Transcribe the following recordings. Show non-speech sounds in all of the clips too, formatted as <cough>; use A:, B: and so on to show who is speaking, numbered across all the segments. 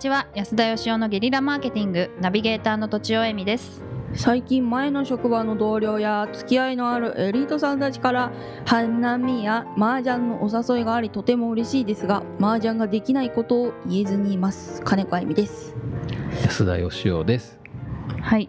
A: ちは。安田義雄のゲリラマーケティングナビゲーターの土地尾恵美です。
B: 最近前の職場の同僚や付き合いのあるエリートさんたちから花見や麻雀のお誘いがありとても嬉しいですが麻雀ができないことを言えずにいます。金子あゆみです。
C: 安田義雄です。
A: はい。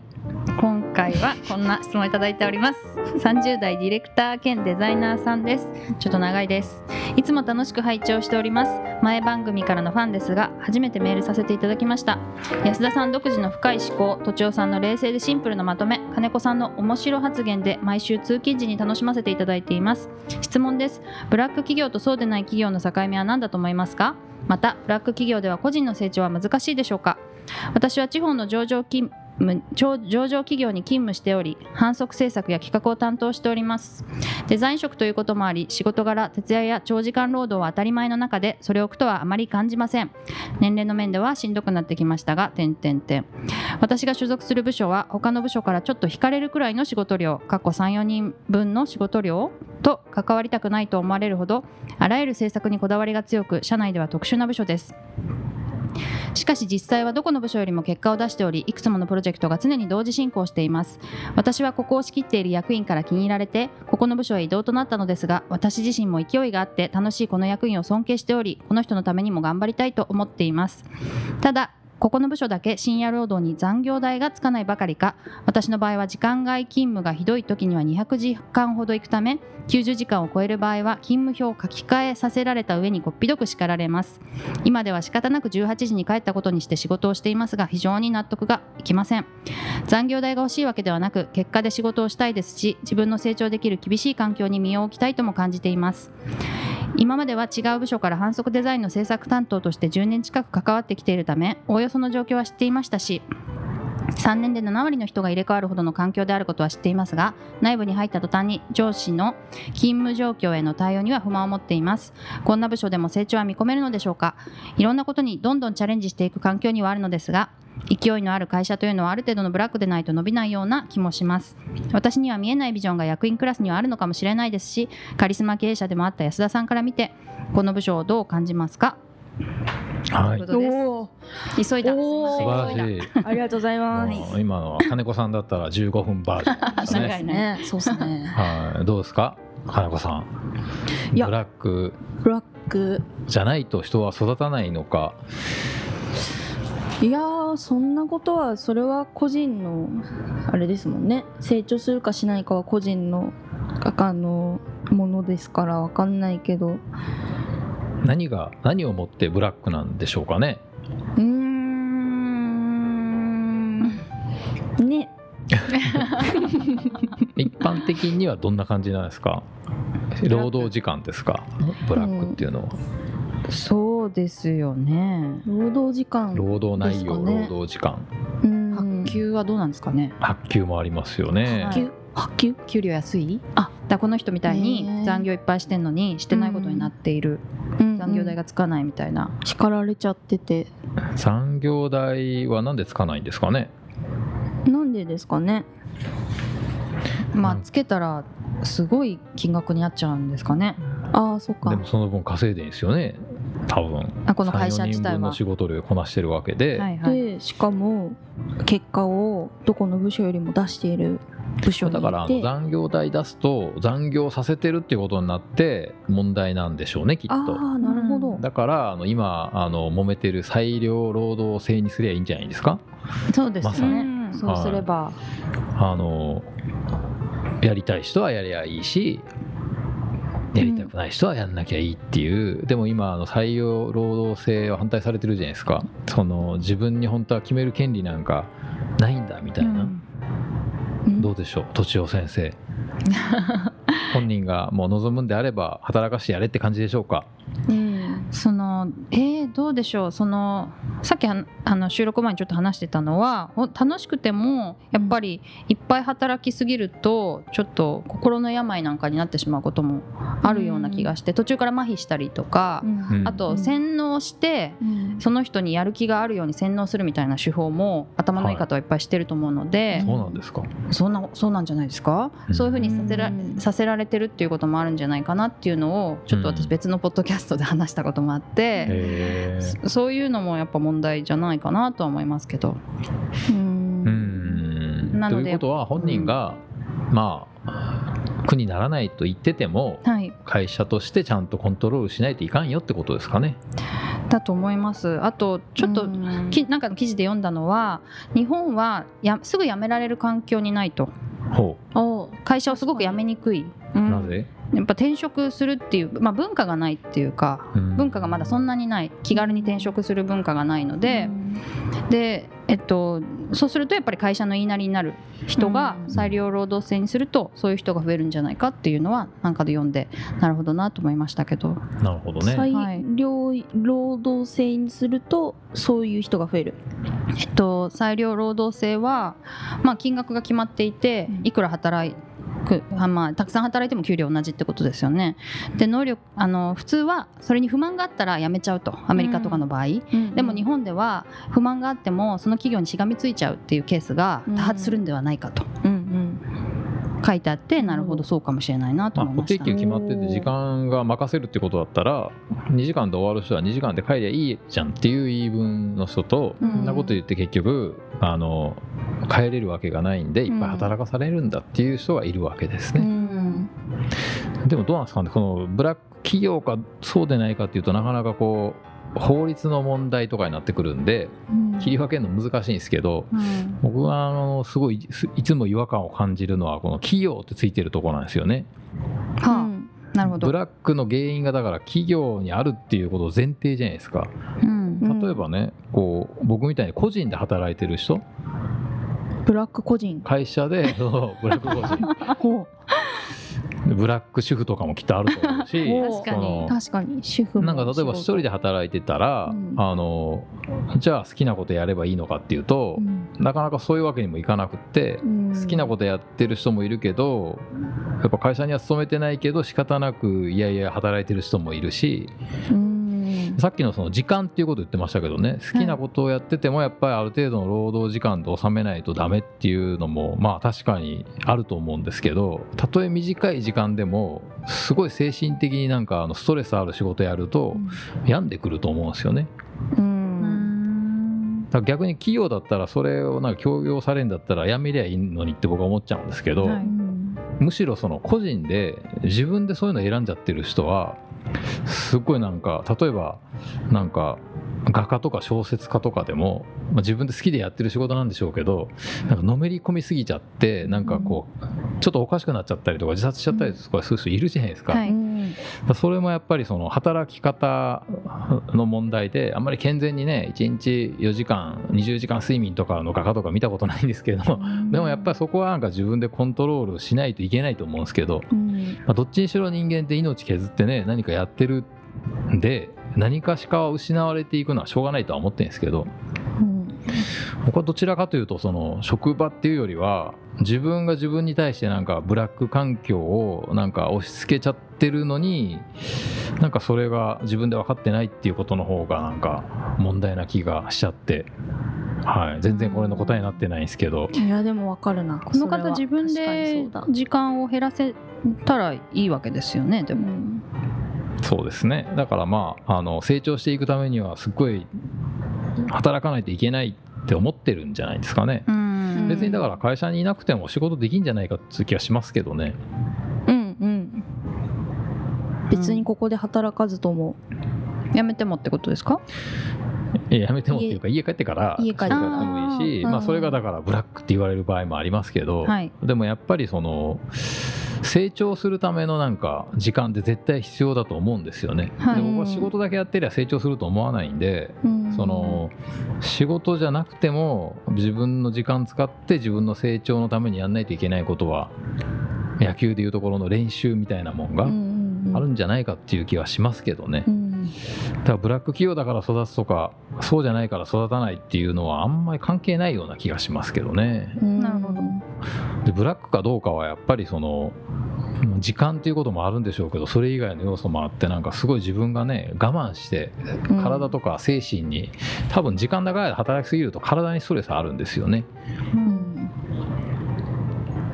A: 今回はこんな質問いただいております。30代ディレクター兼デザイナーさんです。ちょっと長いです。いつも楽しく拝聴しております。前番組からのファンですが初めてメールさせていただきました。安田さん独自の深い思考とちおさんの冷静でシンプルなまとめ金子さんの面白発言で毎週通勤時に楽しませていただいています。質問です。ブラック企業とそうでない企業の境目は何だと思いますか？またブラック企業では個人の成長は難しいでしょうか？私は地方の上場勤上場企業に勤務しており反則政策や企画を担当しております。デザイン職ということもあり仕事柄徹夜や長時間労働は当たり前の中でそれを苦とはあまり感じません。年齢の面ではしんどくなってきましたが点々点。私が所属する部署は他の部署からちょっと引かれるくらいの仕事量過去34人分の仕事量と関わりたくないと思われるほどあらゆる政策にこだわりが強く社内では特殊な部署です。しかし実際はどこの部署よりも結果を出しておりいくつものプロジェクトが常に同時進行しています。私はここを仕切っている役員から気に入られてここの部署へ移動となったのですが私自身も勢いがあって楽しいこの役員を尊敬しておりこの人のためにも頑張りたいと思っています。ただここの部署だけ深夜労働に残業代がつかないばかりか。私の場合は時間外勤務がひどい時には200時間ほど行くため90時間を超える場合は勤務表を書き換えさせられた上にこっぴどく叱られます。今では仕方なく18時に帰ったことにして仕事をしていますが非常に納得がいきません。残業代が欲しいわけではなく結果で仕事をしたいですし自分の成長できる厳しい環境に身を置きたいとも感じています。今までは違う部署から反則デザインの制作担当として10年近く関わってきているためおおよその状況は知っていましたし3年で7割の人が入れ替わるほどの環境であることは知っていますが内部に入った途端に上司の勤務状況への対応には不満を持っています。こんな部署でも成長は見込めるのでしょうか？いろんなことにどんどんチャレンジしていく環境にはあるのですが勢いのある会社というのはある程度のブラックでないと伸びないような気もします。私には見えないビジョンが役員クラスにはあるのかもしれないですしカリスマ経営者でもあった安田さんから見てこの部署をどう感じますか？
C: はい。
A: ということです急いだ
B: お
C: 素晴らしい。
B: ありがとうございます。
C: 今のは金子さんだったら15分バージョンです
A: 長
C: ね <laughs>
A: いね。
B: そうですね。
C: はい。どうですか？金子さん。ブラック。
B: ブラック。
C: じゃないと人は育たないのか？
B: いやーそんなことはそれは個人のあれですもんね。成長するかしないかは個人のあのものですからわかんないけど
C: 何が何をもってブラックなんでしょうかね。
B: うーん。ね。<laughs>
C: 一般的にはどんな感じなんですか？労働時間ですか？ブラックっていうのは、
A: そうですよね。
B: 労働時間
C: 労働内容、
B: ですかね。
C: 労働時間。
B: うん。
A: 発給はどうなんですかね？
C: 発給もありますよね、
A: はい
B: 発給？発給？
A: 給料安い？あだこの人みたい
B: へ
A: に
B: ー。
A: 残業いっぱいしてんのにしてないことになっている、残業代がつかないみたいな、
B: 叱られちゃってて。
C: 残業代はなんでつかないんですかね？
B: なんでですかね？
C: うん
A: まあつけたらすごい金額になっちゃうんですかね。
B: ああそっか。
C: でもその分稼いでんですよね。多分。
A: あこの会社
C: 34人
A: 自体は。
C: 分の仕事量こなしてるわけで、
A: はいはい。
B: でしかも結果をどこの部署よりも出している部署にいて。
C: だからあの残業代出すと残業させてるっていうことになって問題なんでしょうねきっと。
B: ああなるほど、
C: だからあの今あの揉めてる裁量労働制にすりゃいいんじゃないですか？
A: そうです
C: まさに。
A: ね、
B: うん。
A: そうすれば、
C: あのやりたい人はやりゃいいしやりたくない人はやんなきゃいいっていう、でも今あの採用労働制は反対されてるじゃないですか。その自分に本当は決める権利なんかないんだみたいな、どうでしょうとちお先生。<laughs> 本人がもう望むんであれば働かしてやれって感じでしょうか？
B: うん。
A: そのえー、どうでしょう？そのさっきはあの収録前にちょっと話してたのはほ楽しくてもやっぱりいっぱい働きすぎるとちょっと心の病なんかになってしまうこともあるような気がして途中から麻痺したりとか、
C: うん。
A: あと洗脳して
B: うん。
A: その人にやる気があるように洗脳するみたいな手法も頭のいい方はいっぱいしてると思うので、
C: そうなんですか？
A: そんなそうなんじゃないですか、
C: うん。
A: そういうふうにさせら
B: うん。
A: させられてるっていうこともあるんじゃないかなっていうのをちょっと私別のポッドキャストで話したこともあってそそういうのもやっぱ問題じゃないかなとは思いますけど。
B: うん。
C: うん。
A: なので
C: ということは本人が、まあ苦にならないと言ってても
A: はい。
C: 会社としてちゃんとコントロールしないといかんよってことですかね。
A: だと思います。あとちょっと
B: うん。
A: きなんかの記事で読んだのは日本はやすぐ辞められる環境にないと。
C: ほ
B: お。う
A: 会社をすごく辞めにくい。
C: うなぜ、
A: やっぱ転職するっていう、まあ、文化がないっていうか
C: うん。
A: 文化がまだそんなにない。気軽に転職する文化がないので、
B: うん。
A: で、えっと、そうするとやっぱり会社の言いなりになる人が
B: うん。
A: 裁量労働制にするとそういう人が増えるんじゃないかっていうのはなんかで読んでなるほどなと思いましたけど。
C: なるほどね。
B: 裁
A: はい。
B: 量労働制にするとそういう人が増える。
A: えっと、裁量労働制は、まあ、金額が決まっていて
B: うん。
A: いくら働くあ、まあ、たくさん働いても給料同じってことですよね。で能力あの普通はそれに不満があったら辞めちゃうとアメリカとかの場合、でも日本では不満があってもその企業にしがみついちゃうっていうケースが多発するんではないかと。
B: うんうん。
A: 書いてあって、なるほどそうかもしれないなと
C: まあ、
A: 思いました、
C: 固定給決まってて時間が任せるってことだったら2時間で終わる人は2時間で帰りゃいいじゃんっていう言い分の人と、
B: うん。
C: そんなこと言って結局あの帰れるわけがないんでいっぱい働かされるんだっていう人がいるわけです
B: う
C: ね、
B: ん。
C: でもどうなんですかねこのブラック企業かそうでないかっていうとなかなかこう法律の問題とかになってくるんで切り分けるの難しいんですけど
A: うん。
C: 僕はあのすごいいいつも違和感を感じるのはこの企業ってついてるところなんですよね。
A: はあ。なるほど。
C: ブラックの原因がだから企業にあるっていうことを前提じゃないですか。
A: うん
B: うん。
C: 例えばねこう僕みたいに個人で働いてる人
B: ブラック個人。
C: 会社で <laughs> そうブラック個人。
B: ほ
C: ブラック主婦とかもきっとあると思うし
A: 確かに。
B: 主婦も
C: なんか例えば一人で働いてたら、
B: うん
C: あのじゃあ好きなことやればいいのかっていうと
B: う、ん。
C: なかなかそういうわけにもいかなくって、
B: うん。
C: 好きなことやってる人もいるけどやっぱ会社には勤めてないけど仕方なくいやいや働いてる人もいるし
B: うん
C: さっきのその時間っていうこと言ってましたけどね好きなことをやっててもやっぱりある程度の労働時間で収めないとダメっていうのもまあ確かにあると思うんですけどたとえ短い時間でもすごい精神的になんかあのストレスある仕事やると病んでくると思うんですよね。
B: う
A: うん。
C: 逆に企業だったらそれをなんか強要されるんだったらやめりゃいいのにって僕は思っちゃうんですけど、
A: はい。
C: むしろその個人で自分でそういうの選んじゃってる人はすごいなんか例えばなんか画家とか小説家とかでも、まあ、自分で好きでやってる仕事なんでしょうけどなんかのめり込みすぎちゃってなんかこうちょっとおかしくなっちゃったりとか自殺しちゃったりとかする人いるじゃないですか。それもやっぱりその働き方の問題であんまり健全にね1日4時間20時間睡眠とかの画家とか見たことないんですけどでもやっぱりそこはなんか自分でコントロールしないといけないと思うんですけど、
B: うん。
C: まあ、どっちにしろ人間って命削ってね何かやってるんで何かしかは失われていくのはしょうがないとは思ってるんですけど
B: うん
C: 僕はどちらかというとその職場っていうよりは自分が自分に対してなんかブラック環境をなんか押し付けちゃってるのになんかそれが自分で分かってないっていうことの方がなんか問題な気がしちゃって、はい、全然これの答えになってないんですけど。
B: いやでもわかるな。
A: この方自分で時間を減らせたらいいわけですよねでも、
B: うん
C: そうですね。だからまああの成長していくためにはすっごい働かないといけないって思ってるんじゃないですかね。
A: うん。
C: 別にだから会社にいなくても仕事できんじゃないかっていう気がしますけどね。
B: うんうん。別にここで働かずとも
A: やめてもってことですか？
C: いややめてもっていうか家。帰ってから
B: 家帰って。
C: 仕事やってもいいしまあ、それがだからブラックって言われる場合もありますけど、
A: はい。
C: でもやっぱりその成長するためのなんか時間って絶対必要だと思うんですよね。
A: はい
C: で僕は仕事だけやってりゃ成長すると思わないんで、
B: うん
C: その仕事じゃなくても自分の時間使って自分の成長のためにやんないといけないことは野球でいうところの練習みたいなもんがあるんじゃないかっていう気はしますけどね。
B: うん
C: だからブラック企業だから育つとかそうじゃないから育たないっていうのはあんまり関係ないような気がしますけどね。
B: うん
A: なるほど
C: でブラックかどうかはやっぱりその時間っていうこともあるんでしょうけどそれ以外の要素もあってなんかすごい自分がね我慢して
B: うん
C: 体とか精神に多分時間長い間働きすぎると体にストレスあるんですよね。
B: うん。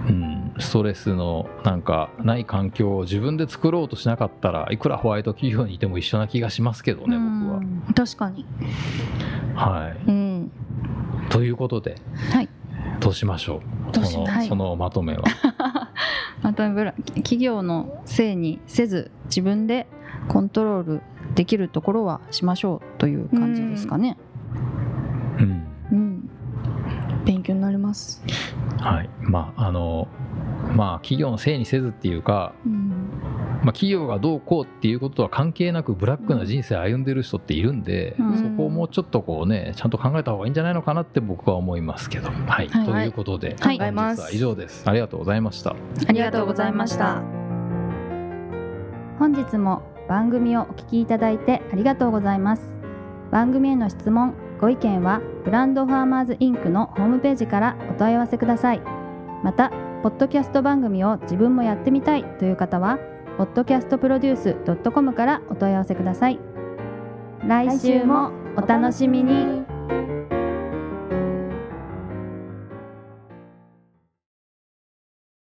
C: うん、ストレスのなんかない環境を自分で作ろうとしなかったらいくらホワイト企業にいても一緒な気がしますけどね僕は。
B: 確かに。
C: はい、
B: うん。
C: ということで。
A: はい
C: どうしましょう。
B: どうし
C: その,、
A: はい。
C: そのまとめは。<laughs>
A: まとめブラ企業のせいにせず自分でコントロールできるところはしましょうという感じですかね。
C: うん。
B: うん。勉強になります。
C: はい、まああのまあ企業のせいにせずっていうか、
B: うん
C: まあ、企業がどうこうっていうことは関係なくブラックな人生歩んでる人っているんで、
A: うん。
C: そこをもうちょっとこうねちゃんと考えた方がいいんじゃないのかなって僕は思いますけど。はい、
A: はい。
C: ということで、
A: はい。
C: 本日は以上です。ありがとうございました。
A: ありがとうございました。本日も番組をお聞きいただいてありがとうございます。番組への質問、ご意見はブランドファーマーズインクのホームページからお問い合わせください。また、ポッドキャスト番組を自分もやってみたいという方は、podcastproduce.com からお問い合わせください。来週もお楽しみに。